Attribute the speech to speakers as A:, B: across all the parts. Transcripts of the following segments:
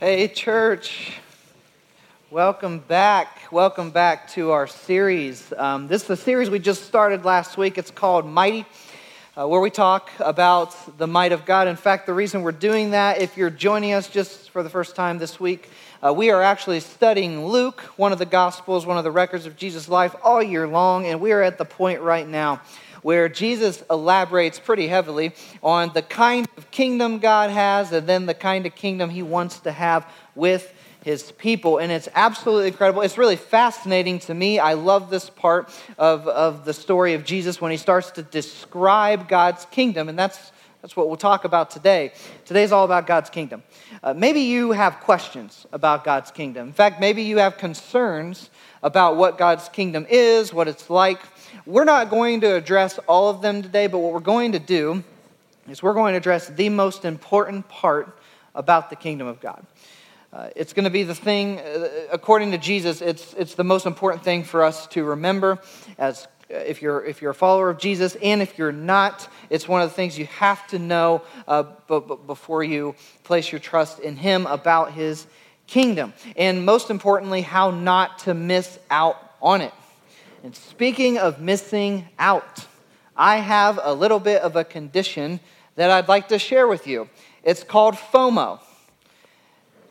A: Hey, church. Welcome back. Welcome back to our series. Um, this is the series we just started last week. It's called Mighty, uh, where we talk about the might of God. In fact, the reason we're doing that, if you're joining us just for the first time this week, uh, we are actually studying Luke, one of the Gospels, one of the records of Jesus' life, all year long, and we are at the point right now where Jesus elaborates pretty heavily on the kind of kingdom God has and then the kind of kingdom he wants to have with his people. And it's absolutely incredible. It's really fascinating to me. I love this part of, of the story of Jesus when he starts to describe God's kingdom. And that's, that's what we'll talk about today. Today's all about God's kingdom. Uh, maybe you have questions about God's kingdom. In fact, maybe you have concerns about what God's kingdom is, what it's like. We're not going to address all of them today, but what we're going to do is we're going to address the most important part about the kingdom of God. Uh, it's going to be the thing, uh, according to Jesus, it's, it's the most important thing for us to remember as uh, if you're, if you're a follower of Jesus, and if you're not, it's one of the things you have to know uh, b- b- before you place your trust in Him about His kingdom. And most importantly, how not to miss out on it. And speaking of missing out, I have a little bit of a condition that I'd like to share with you. It's called FOMO.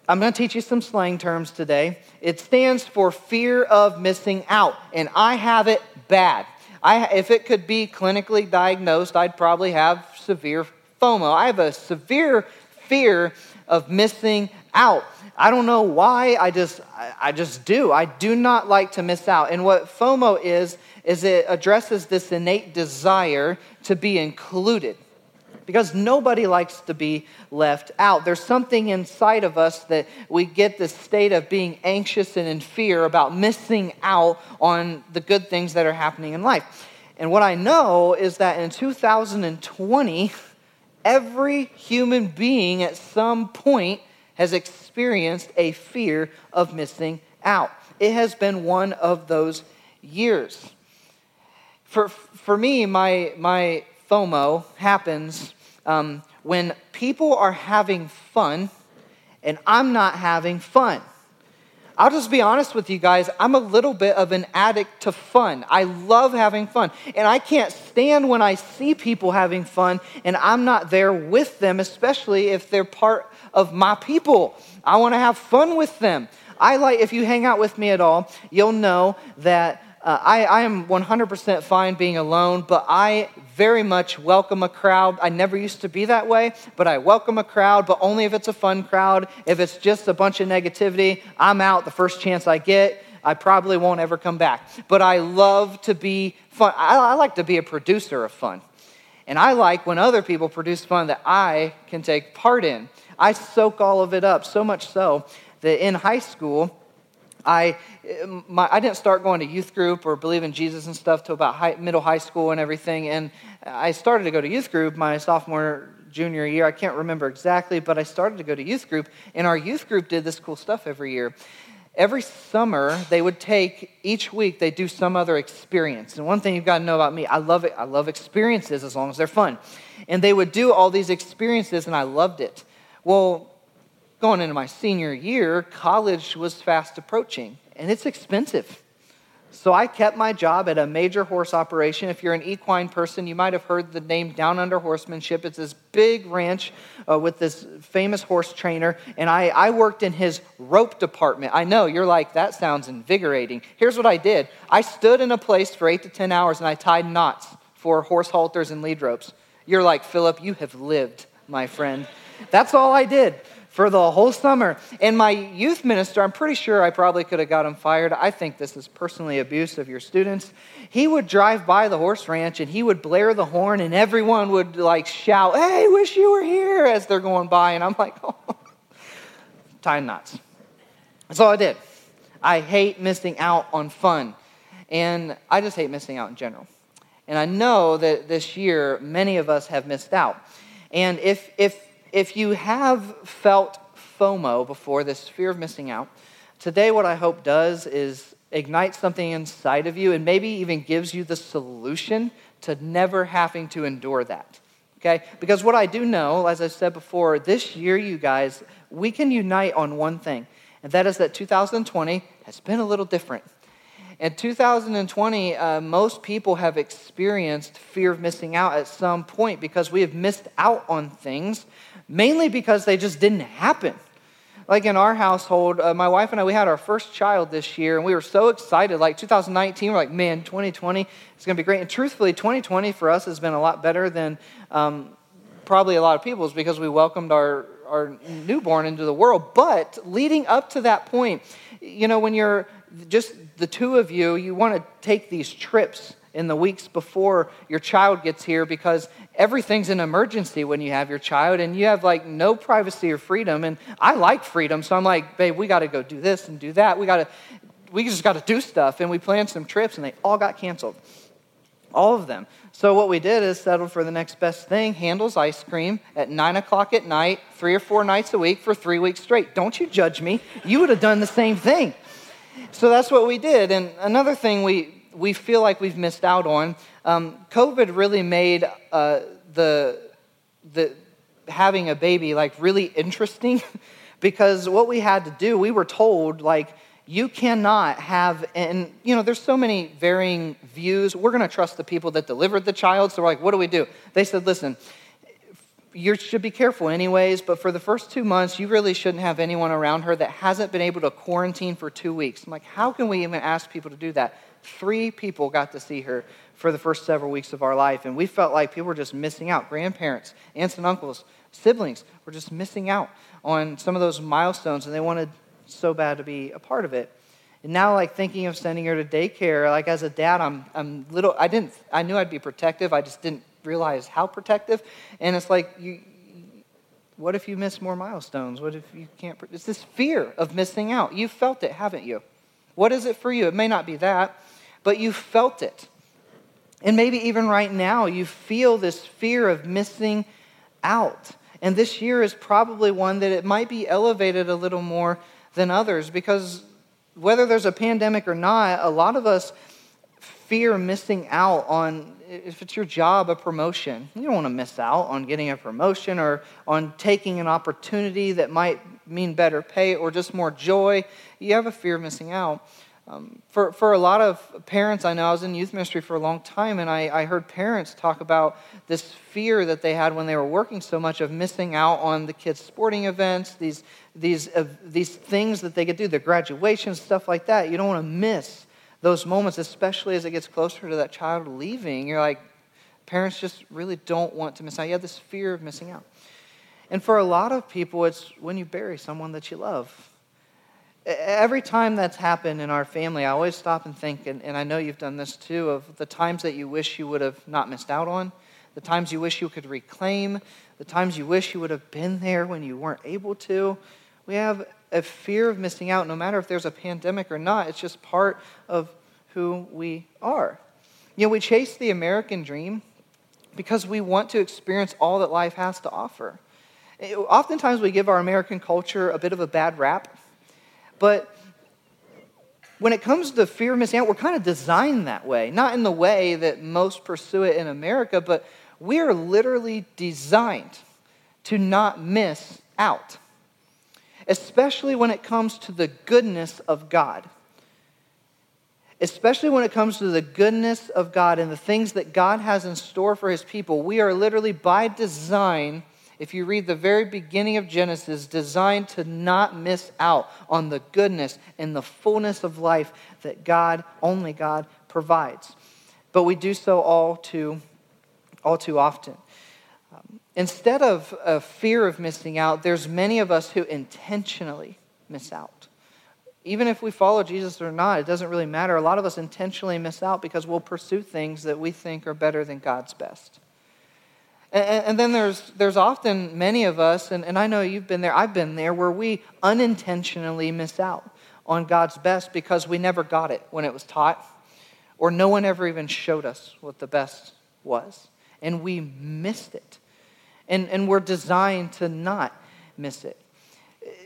A: I'm going to teach you some slang terms today. It stands for fear of missing out, and I have it bad. I, if it could be clinically diagnosed, I'd probably have severe FOMO. I have a severe fear of missing out. I don't know why, I just, I just do. I do not like to miss out. And what FOMO is, is it addresses this innate desire to be included because nobody likes to be left out. There's something inside of us that we get this state of being anxious and in fear about missing out on the good things that are happening in life. And what I know is that in 2020, every human being at some point has experienced a fear of missing out. It has been one of those years. For, for me, my, my FOMO happens um, when people are having fun and I'm not having fun. I'll just be honest with you guys, I'm a little bit of an addict to fun. I love having fun. And I can't stand when I see people having fun and I'm not there with them, especially if they're part of my people. I want to have fun with them. I like, if you hang out with me at all, you'll know that uh, I, I am 100% fine being alone, but I very much welcome a crowd. I never used to be that way, but I welcome a crowd, but only if it's a fun crowd. If it's just a bunch of negativity, I'm out the first chance I get. I probably won't ever come back. But I love to be fun. I, I like to be a producer of fun. And I like when other people produce fun that I can take part in. I soak all of it up, so much so that in high school, I, my, I didn't start going to youth group or believe in Jesus and stuff till about high, middle high school and everything. And I started to go to youth group my sophomore, junior year. I can't remember exactly, but I started to go to youth group. And our youth group did this cool stuff every year. Every summer, they would take each week, they do some other experience. And one thing you've got to know about me, I love it. I love experiences as long as they're fun. And they would do all these experiences, and I loved it. Well, going into my senior year, college was fast approaching, and it's expensive. So I kept my job at a major horse operation. If you're an equine person, you might have heard the name Down Under Horsemanship. It's this big ranch uh, with this famous horse trainer, and I, I worked in his rope department. I know, you're like, that sounds invigorating. Here's what I did I stood in a place for eight to 10 hours, and I tied knots for horse halters and lead ropes. You're like, Philip, you have lived, my friend. That's all I did for the whole summer. And my youth minister, I'm pretty sure I probably could have got him fired. I think this is personally abuse of your students. He would drive by the horse ranch and he would blare the horn, and everyone would like shout, Hey, wish you were here as they're going by. And I'm like, Oh, tying knots. That's all I did. I hate missing out on fun. And I just hate missing out in general. And I know that this year, many of us have missed out. And if, if if you have felt FOMO before, this fear of missing out, today what I hope does is ignite something inside of you and maybe even gives you the solution to never having to endure that. Okay? Because what I do know, as I said before, this year, you guys, we can unite on one thing, and that is that 2020 has been a little different. In 2020, uh, most people have experienced fear of missing out at some point because we have missed out on things, mainly because they just didn't happen. Like in our household, uh, my wife and I, we had our first child this year, and we were so excited. Like 2019, we're like, man, 2020 is going to be great. And truthfully, 2020 for us has been a lot better than um, probably a lot of people's because we welcomed our, our newborn into the world. But leading up to that point, you know, when you're just the two of you, you want to take these trips in the weeks before your child gets here because everything's an emergency when you have your child and you have like no privacy or freedom. And I like freedom, so I'm like, babe, we got to go do this and do that. We got to, we just got to do stuff. And we planned some trips and they all got canceled. All of them. So what we did is settled for the next best thing, Handel's ice cream at nine o'clock at night, three or four nights a week for three weeks straight. Don't you judge me. You would have done the same thing. So that's what we did. And another thing we, we feel like we've missed out on um, COVID really made uh, the, the having a baby like really interesting because what we had to do, we were told, like, you cannot have, and you know, there's so many varying views. We're going to trust the people that delivered the child. So we're like, what do we do? They said, listen, you should be careful anyways, but for the first two months, you really shouldn't have anyone around her that hasn't been able to quarantine for two weeks. I'm like, how can we even ask people to do that? Three people got to see her for the first several weeks of our life, and we felt like people were just missing out. Grandparents, aunts and uncles, siblings were just missing out on some of those milestones, and they wanted so bad to be a part of it. And now, like thinking of sending her to daycare, like as a dad, I'm, I'm little. I didn't. I knew I'd be protective. I just didn't realize how protective. And it's like, you, what if you miss more milestones? What if you can't? It's this fear of missing out. You've felt it, haven't you? What is it for you? It may not be that, but you felt it. And maybe even right now, you feel this fear of missing out. And this year is probably one that it might be elevated a little more than others because whether there's a pandemic or not, a lot of us fear missing out on if it's your job, a promotion. You don't want to miss out on getting a promotion or on taking an opportunity that might mean better pay or just more joy. You have a fear of missing out. Um, for, for a lot of parents, I know I was in youth ministry for a long time, and I, I heard parents talk about this fear that they had when they were working so much of missing out on the kids' sporting events, these, these, uh, these things that they could do, their graduations, stuff like that. You don't want to miss those moments, especially as it gets closer to that child leaving, you're like, parents just really don't want to miss out. You have this fear of missing out. And for a lot of people, it's when you bury someone that you love. Every time that's happened in our family, I always stop and think, and, and I know you've done this too, of the times that you wish you would have not missed out on, the times you wish you could reclaim, the times you wish you would have been there when you weren't able to. We have a fear of missing out, no matter if there's a pandemic or not. It's just part of who we are. You know, we chase the American dream because we want to experience all that life has to offer. Oftentimes, we give our American culture a bit of a bad rap, but when it comes to fear of missing out, we're kind of designed that way. Not in the way that most pursue it in America, but we are literally designed to not miss out especially when it comes to the goodness of God. Especially when it comes to the goodness of God and the things that God has in store for his people. We are literally, by design, if you read the very beginning of Genesis, designed to not miss out on the goodness and the fullness of life that God, only God, provides. But we do so all too, all too often. Um, instead of a fear of missing out, there's many of us who intentionally miss out. Even if we follow Jesus or not, it doesn't really matter. A lot of us intentionally miss out because we'll pursue things that we think are better than God's best. And, and then there's, there's often many of us, and, and I know you've been there, I've been there, where we unintentionally miss out on God's best because we never got it when it was taught, or no one ever even showed us what the best was. And we missed it and, and we're designed to not miss it.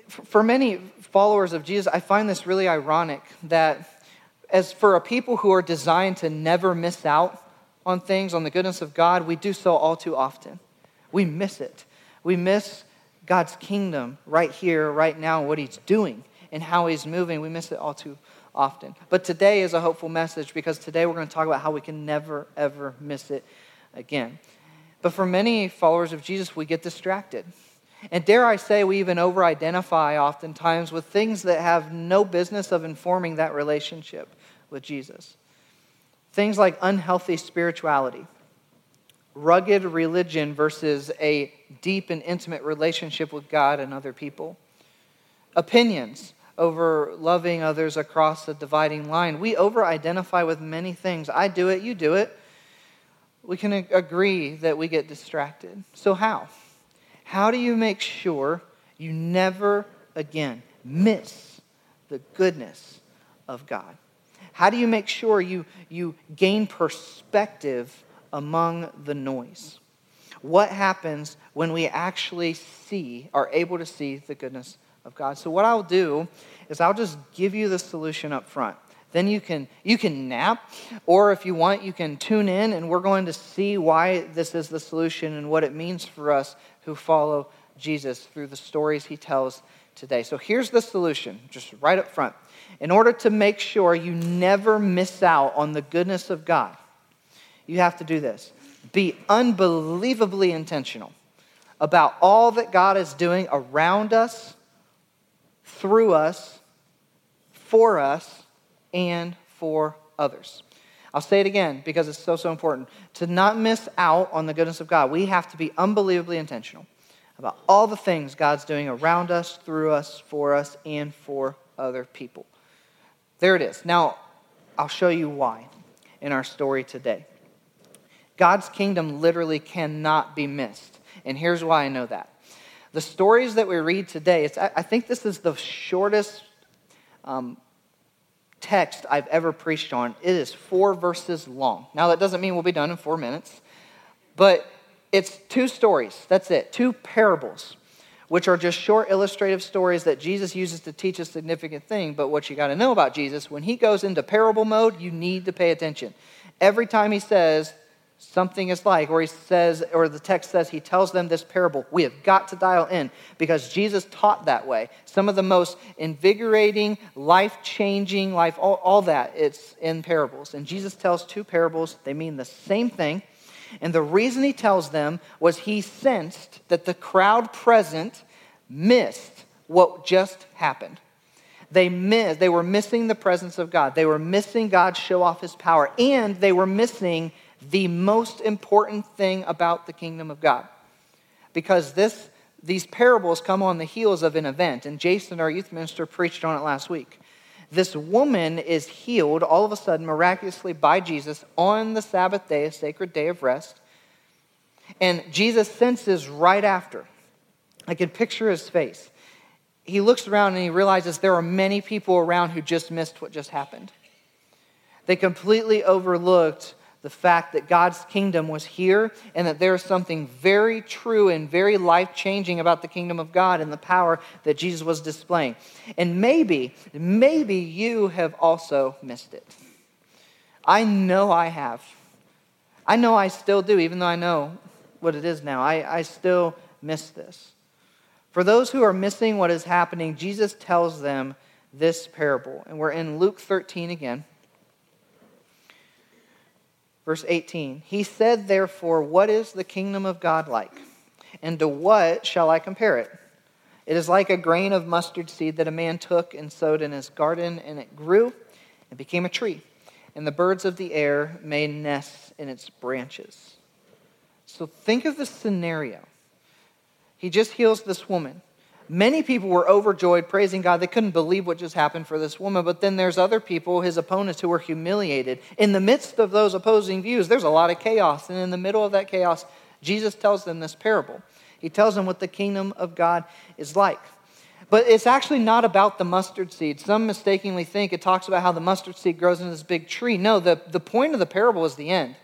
A: For many followers of Jesus, I find this really ironic that as for a people who are designed to never miss out on things, on the goodness of God, we do so all too often. We miss it. We miss God's kingdom right here, right now, what He's doing and how He's moving. We miss it all too often. But today is a hopeful message because today we're going to talk about how we can never, ever miss it again. But for many followers of Jesus, we get distracted. And dare I say, we even over identify oftentimes with things that have no business of informing that relationship with Jesus. Things like unhealthy spirituality, rugged religion versus a deep and intimate relationship with God and other people, opinions over loving others across the dividing line. We over identify with many things. I do it, you do it. We can agree that we get distracted. So, how? How do you make sure you never again miss the goodness of God? How do you make sure you, you gain perspective among the noise? What happens when we actually see, are able to see the goodness of God? So, what I'll do is I'll just give you the solution up front. Then you can, you can nap, or if you want, you can tune in, and we're going to see why this is the solution and what it means for us who follow Jesus through the stories he tells today. So here's the solution, just right up front. In order to make sure you never miss out on the goodness of God, you have to do this be unbelievably intentional about all that God is doing around us, through us, for us, and for others. I'll say it again because it's so, so important. To not miss out on the goodness of God, we have to be unbelievably intentional about all the things God's doing around us, through us, for us, and for other people. There it is. Now, I'll show you why in our story today. God's kingdom literally cannot be missed. And here's why I know that. The stories that we read today, I think this is the shortest um, text I've ever preached on. It is four verses long. Now, that doesn't mean we'll be done in four minutes, but it's two stories. That's it. Two parables, which are just short illustrative stories that Jesus uses to teach a significant thing. But what you got to know about Jesus, when he goes into parable mode, you need to pay attention. Every time he says, something is like, or he says, or the text says he tells them this parable. We have got to dial in because Jesus taught that way. Some of the most invigorating, life changing, life, all, all that, it's in parables. And Jesus tells two parables, they mean the same thing. And the reason he tells them was he sensed that the crowd present missed what just happened. They missed, they were missing the presence of God. They were missing God show off his power. And they were missing the most important thing about the kingdom of God. Because this, these parables come on the heels of an event, and Jason, our youth minister, preached on it last week. This woman is healed all of a sudden, miraculously, by Jesus on the Sabbath day, a sacred day of rest. And Jesus senses right after. I can picture his face. He looks around and he realizes there are many people around who just missed what just happened. They completely overlooked the fact that God's kingdom was here and that there is something very true and very life changing about the kingdom of God and the power that Jesus was displaying. And maybe, maybe you have also missed it. I know I have. I know I still do, even though I know what it is now. I, I still miss this. For those who are missing what is happening, Jesus tells them this parable. And we're in Luke 13 again. Verse 18 He said, Therefore, what is the kingdom of God like? And to what shall I compare it? It is like a grain of mustard seed that a man took and sowed in his garden, and it grew and became a tree. And the birds of the air made nests in its branches. So think of the scenario. He just heals this woman. Many people were overjoyed, praising God. They couldn't believe what just happened for this woman. But then there's other people, his opponents, who were humiliated. In the midst of those opposing views, there's a lot of chaos. And in the middle of that chaos, Jesus tells them this parable. He tells them what the kingdom of God is like. But it's actually not about the mustard seed. Some mistakenly think it talks about how the mustard seed grows into this big tree. No, the, the point of the parable is the end.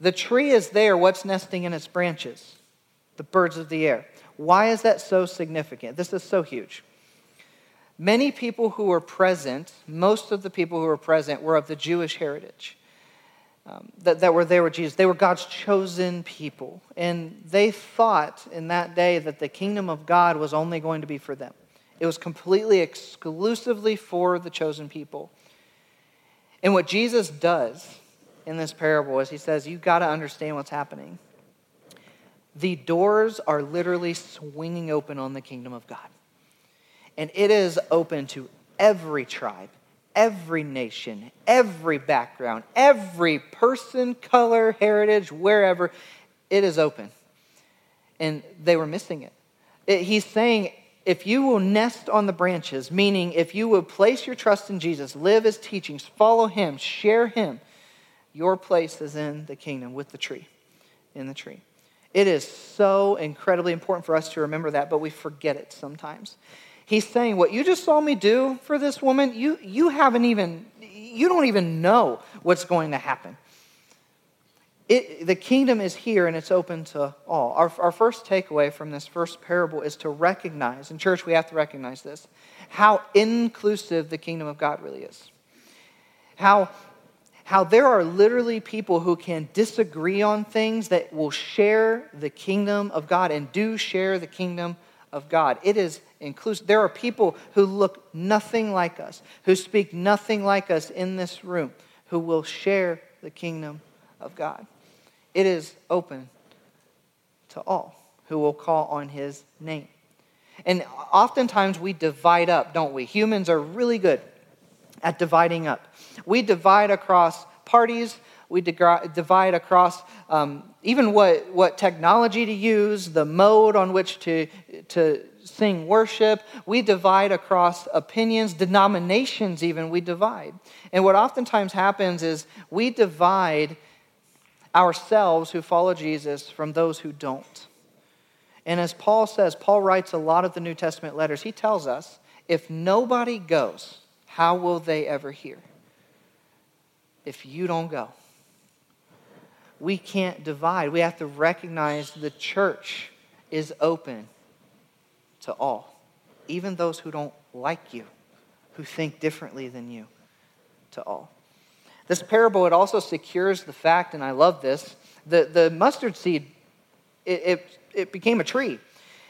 A: The tree is there, what's nesting in its branches? The birds of the air. Why is that so significant? This is so huge. Many people who were present, most of the people who were present, were of the Jewish heritage. um, that, that were there with Jesus. They were God's chosen people. And they thought in that day that the kingdom of God was only going to be for them, it was completely, exclusively for the chosen people. And what Jesus does in this parable is he says, You've got to understand what's happening. The doors are literally swinging open on the kingdom of God. And it is open to every tribe, every nation, every background, every person, color, heritage, wherever, it is open. And they were missing it. it. He's saying, if you will nest on the branches, meaning if you will place your trust in Jesus, live his teachings, follow him, share him, your place is in the kingdom with the tree, in the tree. It is so incredibly important for us to remember that, but we forget it sometimes. He's saying, What you just saw me do for this woman, you, you haven't even, you don't even know what's going to happen. It, the kingdom is here and it's open to all. Our, our first takeaway from this first parable is to recognize, in church we have to recognize this, how inclusive the kingdom of God really is. How, how there are literally people who can disagree on things that will share the kingdom of God and do share the kingdom of God. It is inclusive. There are people who look nothing like us, who speak nothing like us in this room, who will share the kingdom of God. It is open to all who will call on his name. And oftentimes we divide up, don't we? Humans are really good at dividing up. We divide across parties, we divide across um, even what, what technology to use, the mode on which to, to sing worship. We divide across opinions, denominations, even, we divide. And what oftentimes happens is we divide ourselves who follow Jesus from those who don't. And as Paul says, Paul writes a lot of the New Testament letters. He tells us if nobody goes, how will they ever hear? If you don't go we can't divide. We have to recognize the church is open to all, even those who don't like you, who think differently than you, to all. This parable, it also secures the fact, and I love this, the, the mustard seed, it, it, it became a tree.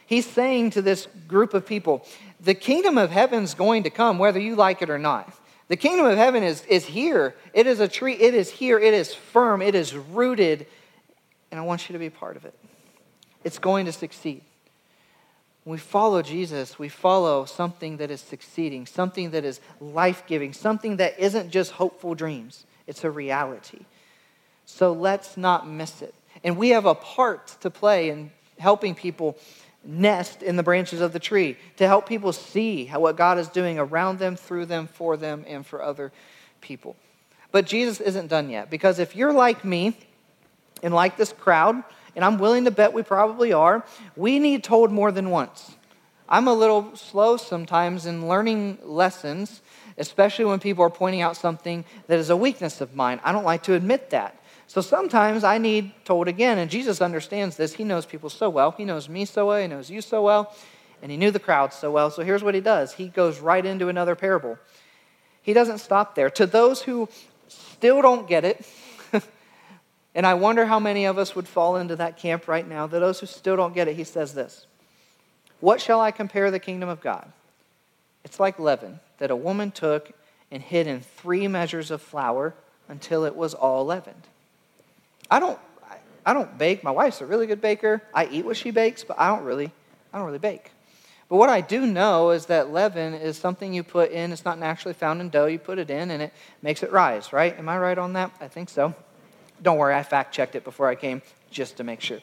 A: He's saying to this group of people, the kingdom of heaven's going to come whether you like it or not. The kingdom of heaven is, is here. It is a tree. It is here. It is firm. It is rooted. And I want you to be part of it. It's going to succeed. When we follow Jesus, we follow something that is succeeding, something that is life giving, something that isn't just hopeful dreams. It's a reality. So let's not miss it. And we have a part to play in helping people nest in the branches of the tree to help people see how, what God is doing around them, through them, for them, and for other people. But Jesus isn't done yet because if you're like me and like this crowd, and I'm willing to bet we probably are, we need told more than once. I'm a little slow sometimes in learning lessons, especially when people are pointing out something that is a weakness of mine. I don't like to admit that. So sometimes I need told again, and Jesus understands this. He knows people so well. He knows me so well. He knows you so well. And he knew the crowd so well. So here's what he does he goes right into another parable. He doesn't stop there. To those who still don't get it, and I wonder how many of us would fall into that camp right now, to those who still don't get it, he says this What shall I compare the kingdom of God? It's like leaven that a woman took and hid in three measures of flour until it was all leavened. I don't, I don't bake. My wife's a really good baker. I eat what she bakes, but I don't really, I don't really bake. But what I do know is that leaven is something you put in. It's not naturally found in dough. You put it in, and it makes it rise. Right? Am I right on that? I think so. Don't worry, I fact checked it before I came just to make sure.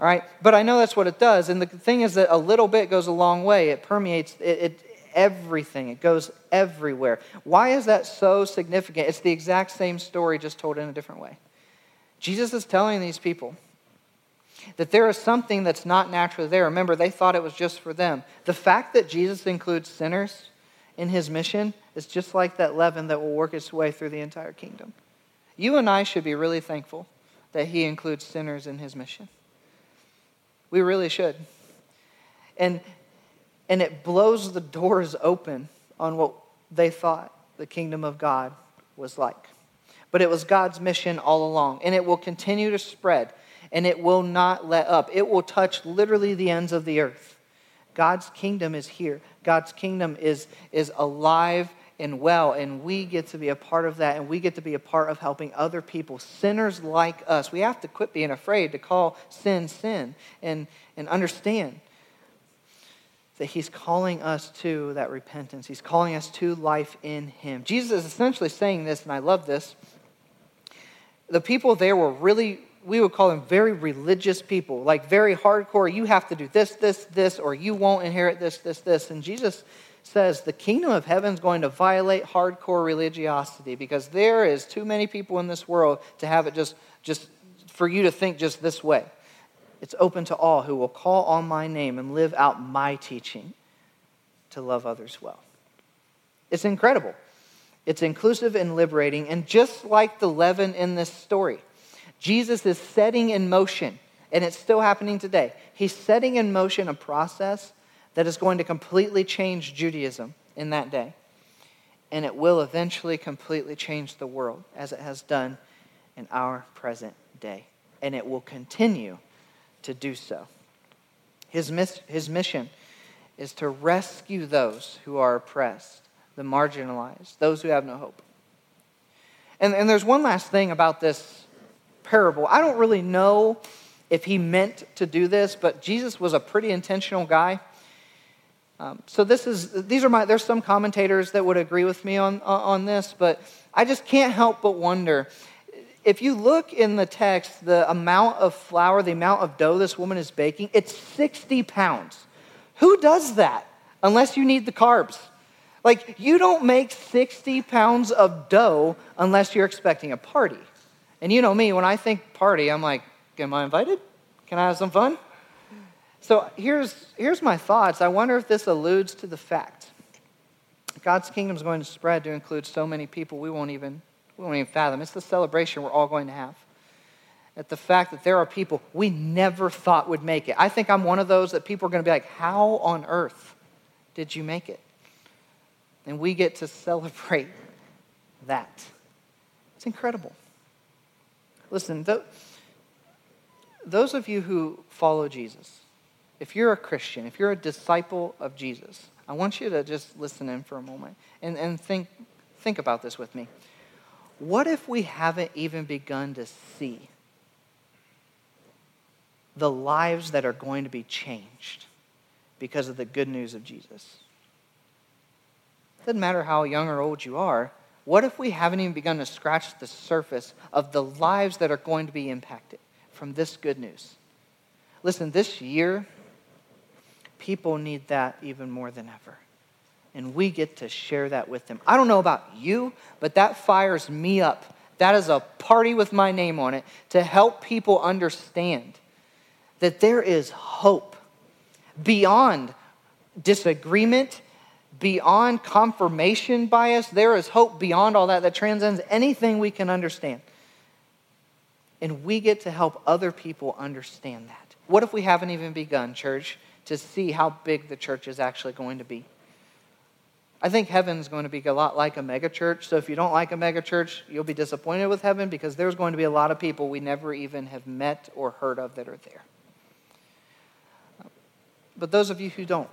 A: All right, but I know that's what it does. And the thing is that a little bit goes a long way. It permeates it, it everything. It goes everywhere. Why is that so significant? It's the exact same story, just told in a different way. Jesus is telling these people that there is something that's not naturally there. Remember, they thought it was just for them. The fact that Jesus includes sinners in his mission is just like that leaven that will work its way through the entire kingdom. You and I should be really thankful that he includes sinners in his mission. We really should. And, and it blows the doors open on what they thought the kingdom of God was like. But it was God's mission all along. And it will continue to spread, and it will not let up. It will touch literally the ends of the earth. God's kingdom is here. God's kingdom is, is alive and well, and we get to be a part of that, and we get to be a part of helping other people, sinners like us. We have to quit being afraid to call sin sin and, and understand that he's calling us to that repentance. He's calling us to life in him. Jesus is essentially saying this, and I love this. The people there were really, we would call them very religious people, like very hardcore. You have to do this, this, this, or you won't inherit this, this, this. And Jesus says the kingdom of heaven is going to violate hardcore religiosity because there is too many people in this world to have it just, just for you to think just this way. It's open to all who will call on my name and live out my teaching to love others well. It's incredible. It's inclusive and liberating. And just like the leaven in this story, Jesus is setting in motion, and it's still happening today. He's setting in motion a process that is going to completely change Judaism in that day. And it will eventually completely change the world as it has done in our present day. And it will continue to do so. His, miss, his mission is to rescue those who are oppressed, the marginalized, those who have no hope. And, and there's one last thing about this parable. I don't really know if he meant to do this, but Jesus was a pretty intentional guy. Um, so this is these are my there's some commentators that would agree with me on on this, but I just can't help but wonder. If you look in the text, the amount of flour, the amount of dough this woman is baking, it's 60 pounds. Who does that unless you need the carbs? Like, you don't make 60 pounds of dough unless you're expecting a party. And you know me, when I think party, I'm like, am I invited? Can I have some fun? So here's, here's my thoughts. I wonder if this alludes to the fact God's kingdom is going to spread to include so many people we won't even, we won't even fathom. It's the celebration we're all going to have. At the fact that there are people we never thought would make it. I think I'm one of those that people are going to be like, How on earth did you make it? And we get to celebrate that. It's incredible. Listen, th- those of you who follow Jesus, if you're a Christian, if you're a disciple of Jesus, I want you to just listen in for a moment and, and think, think about this with me. What if we haven't even begun to see the lives that are going to be changed because of the good news of Jesus? Doesn't matter how young or old you are. What if we haven't even begun to scratch the surface of the lives that are going to be impacted from this good news? Listen, this year, people need that even more than ever. And we get to share that with them. I don't know about you, but that fires me up. That is a party with my name on it to help people understand that there is hope beyond disagreement, beyond confirmation bias. There is hope beyond all that that transcends anything we can understand. And we get to help other people understand that. What if we haven't even begun, church? to see how big the church is actually going to be. I think heaven's going to be a lot like a megachurch. So if you don't like a megachurch, you'll be disappointed with heaven because there's going to be a lot of people we never even have met or heard of that are there. But those of you who don't,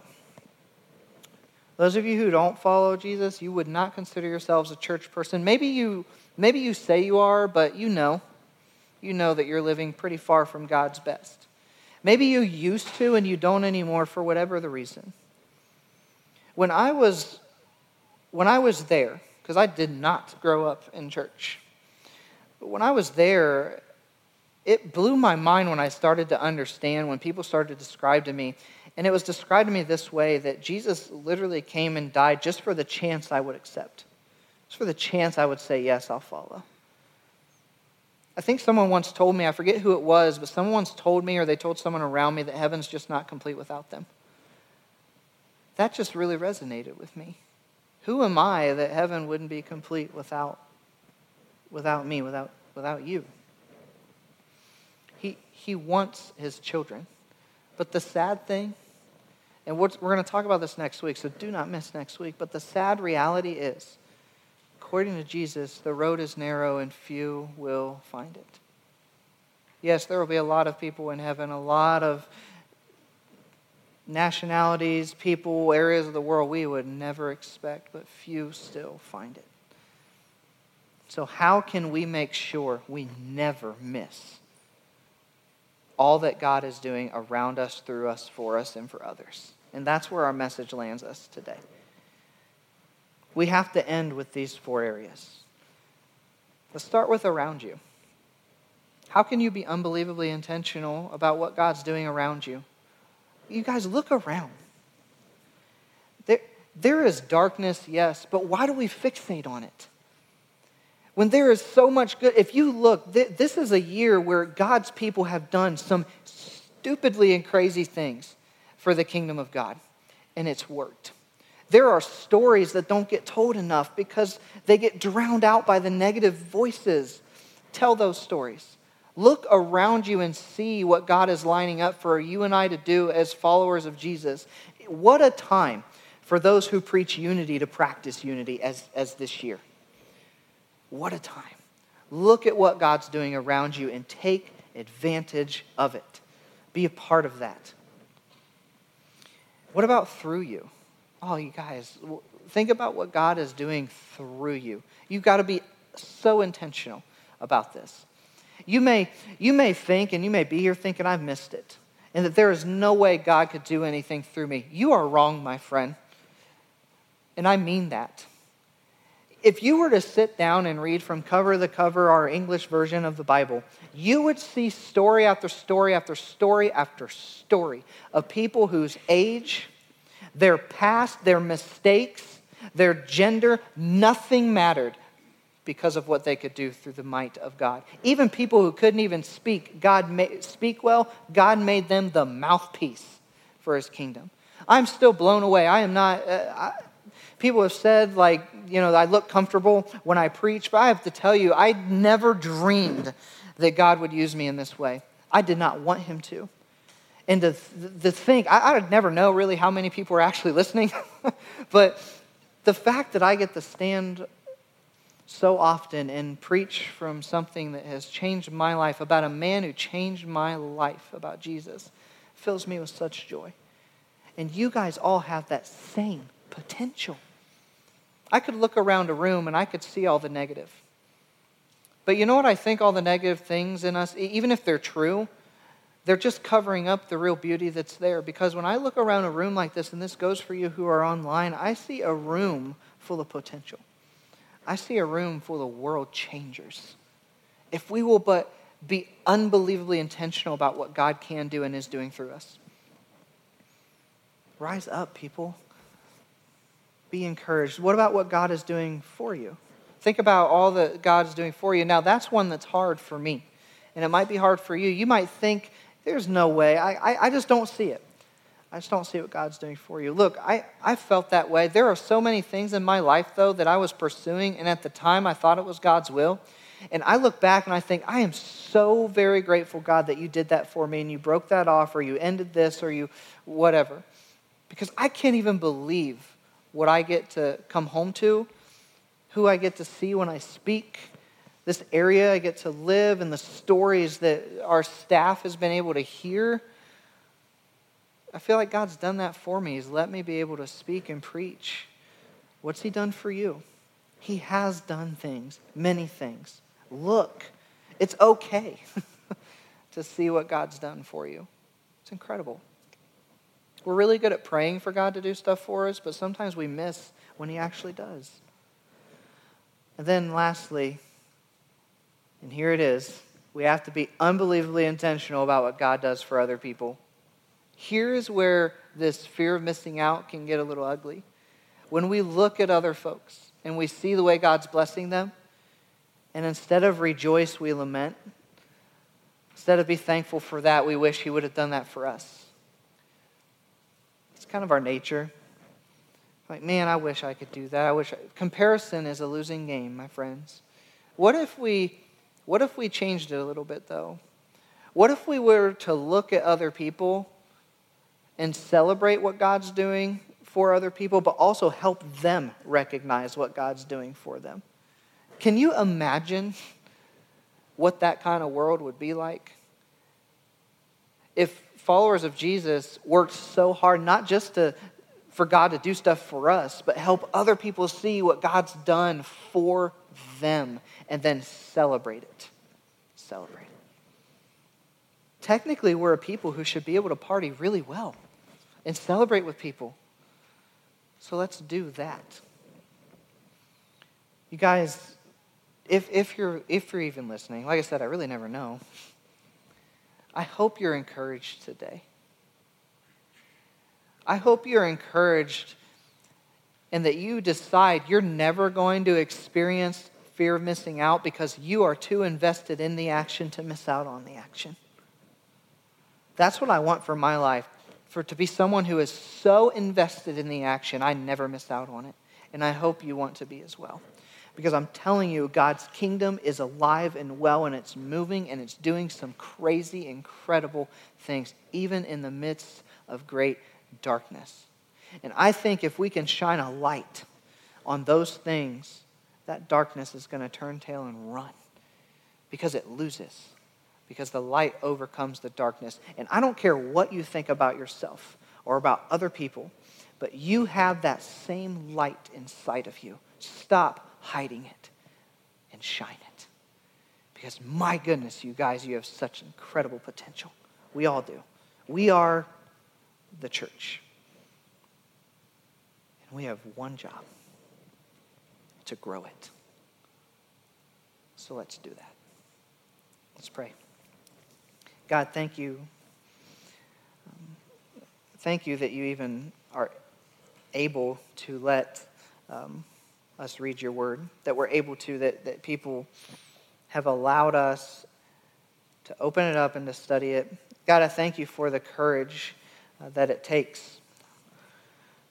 A: those of you who don't follow Jesus, you would not consider yourselves a church person. Maybe you maybe you say you are, but you know. You know that you're living pretty far from God's best. Maybe you used to and you don't anymore for whatever the reason. When I was when I was there, because I did not grow up in church. But when I was there, it blew my mind when I started to understand, when people started to describe to me, and it was described to me this way that Jesus literally came and died just for the chance I would accept, just for the chance I would say, Yes, I'll follow. I think someone once told me, I forget who it was, but someone once told me or they told someone around me that heaven's just not complete without them. That just really resonated with me. Who am I that heaven wouldn't be complete without, without me, without, without you? He, he wants his children. But the sad thing, and we're, going to talk about this next week, so do not miss next week, but the sad reality is according to Jesus, the road is narrow and few will find it. Yes, there will be a lot of people in heaven, a lot of nationalities, people, areas of the world we would never expect, but few still find it. So, how can we make sure we never miss all that God is doing around us, through us, for us, and for others? And that's where our message lands us today. We have to end with these four areas. Let's start with around you. How can you be unbelievably intentional about what God's doing around you? You guys, look around. There, there is darkness, yes, but why do we fixate on it? When there is so much good, if you look, th- this is a year where God's people have done some stupidly and crazy things for the kingdom of God, and it's worked. There are stories that don't get told enough because they get drowned out by the negative voices. Tell those stories. Look around you and see what God is lining up for you and I to do as followers of Jesus. What a time for those who preach unity to practice unity as, as this year. What a time. Look at what God's doing around you and take advantage of it. Be a part of that. What about through you? Oh, you guys, think about what God is doing through you. You've got to be so intentional about this. You may, you may think, and you may be here thinking, I've missed it, and that there is no way God could do anything through me. You are wrong, my friend. And I mean that. If you were to sit down and read from cover to cover our English version of the Bible, you would see story after story after story after story of people whose age, their past, their mistakes, their gender, nothing mattered because of what they could do through the might of God. Even people who couldn't even speak, God made, speak well, God made them the mouthpiece for his kingdom. I'm still blown away. I am not uh, I, people have said like, you know, I look comfortable when I preach, but I have to tell you I never dreamed that God would use me in this way. I did not want him to. And to, to think, I, I would never know really how many people are actually listening, but the fact that I get to stand so often and preach from something that has changed my life, about a man who changed my life, about Jesus, fills me with such joy. And you guys all have that same potential. I could look around a room and I could see all the negative. But you know what I think all the negative things in us, even if they're true, they're just covering up the real beauty that's there. Because when I look around a room like this, and this goes for you who are online, I see a room full of potential. I see a room full of world changers. If we will but be unbelievably intentional about what God can do and is doing through us. Rise up, people. Be encouraged. What about what God is doing for you? Think about all that God is doing for you. Now, that's one that's hard for me, and it might be hard for you. You might think, there's no way. I, I, I just don't see it. I just don't see what God's doing for you. Look, I, I felt that way. There are so many things in my life, though, that I was pursuing, and at the time I thought it was God's will. And I look back and I think, I am so very grateful, God, that you did that for me and you broke that off or you ended this or you whatever. Because I can't even believe what I get to come home to, who I get to see when I speak, this area I get to live, and the stories that our staff has been able to hear. I feel like God's done that for me. He's let me be able to speak and preach. What's He done for you? He has done things, many things. Look, it's okay to see what God's done for you. It's incredible. We're really good at praying for God to do stuff for us, but sometimes we miss when He actually does. And then, lastly, and here it is, we have to be unbelievably intentional about what God does for other people. Here's where this fear of missing out can get a little ugly. When we look at other folks and we see the way God's blessing them, and instead of rejoice, we lament. Instead of be thankful for that, we wish He would have done that for us. Kind of our nature. Like, man, I wish I could do that. I wish I... comparison is a losing game, my friends. What if we what if we changed it a little bit though? What if we were to look at other people and celebrate what God's doing for other people, but also help them recognize what God's doing for them. Can you imagine what that kind of world would be like? If followers of Jesus worked so hard, not just to, for God to do stuff for us, but help other people see what God's done for them and then celebrate it. Celebrate it. Technically, we're a people who should be able to party really well and celebrate with people. So let's do that. You guys, if, if, you're, if you're even listening, like I said, I really never know. I hope you're encouraged today. I hope you're encouraged and that you decide you're never going to experience fear of missing out because you are too invested in the action to miss out on the action. That's what I want for my life, for to be someone who is so invested in the action, I never miss out on it. And I hope you want to be as well. Because I'm telling you, God's kingdom is alive and well, and it's moving and it's doing some crazy, incredible things, even in the midst of great darkness. And I think if we can shine a light on those things, that darkness is going to turn tail and run because it loses, because the light overcomes the darkness. And I don't care what you think about yourself or about other people, but you have that same light inside of you. Stop hiding it and shine it. Because my goodness, you guys, you have such incredible potential. We all do. We are the church. And we have one job to grow it. So let's do that. Let's pray. God, thank you. Um, thank you that you even are able to let um, us read your word, that we're able to, that, that people have allowed us to open it up and to study it. God, I thank you for the courage uh, that it takes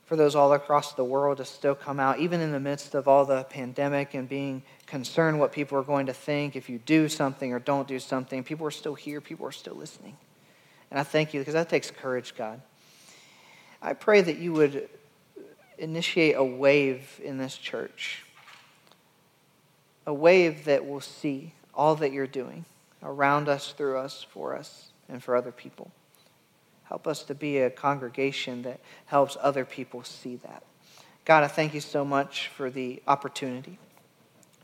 A: for those all across the world to still come out, even in the midst of all the pandemic and being concerned what people are going to think if you do something or don't do something. People are still here, people are still listening. And I thank you because that takes courage, God. I pray that you would initiate a wave in this church, a wave that will see all that you're doing around us, through us, for us, and for other people. Help us to be a congregation that helps other people see that. God, I thank you so much for the opportunity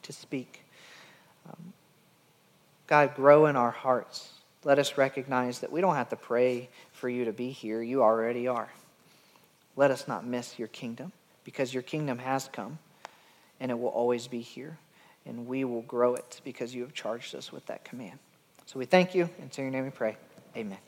A: to speak. Um, God, grow in our hearts. Let us recognize that we don't have to pray for you to be here. You already are. Let us not miss your kingdom because your kingdom has come and it will always be here. And we will grow it because you have charged us with that command. So we thank you. And in your name we pray. Amen.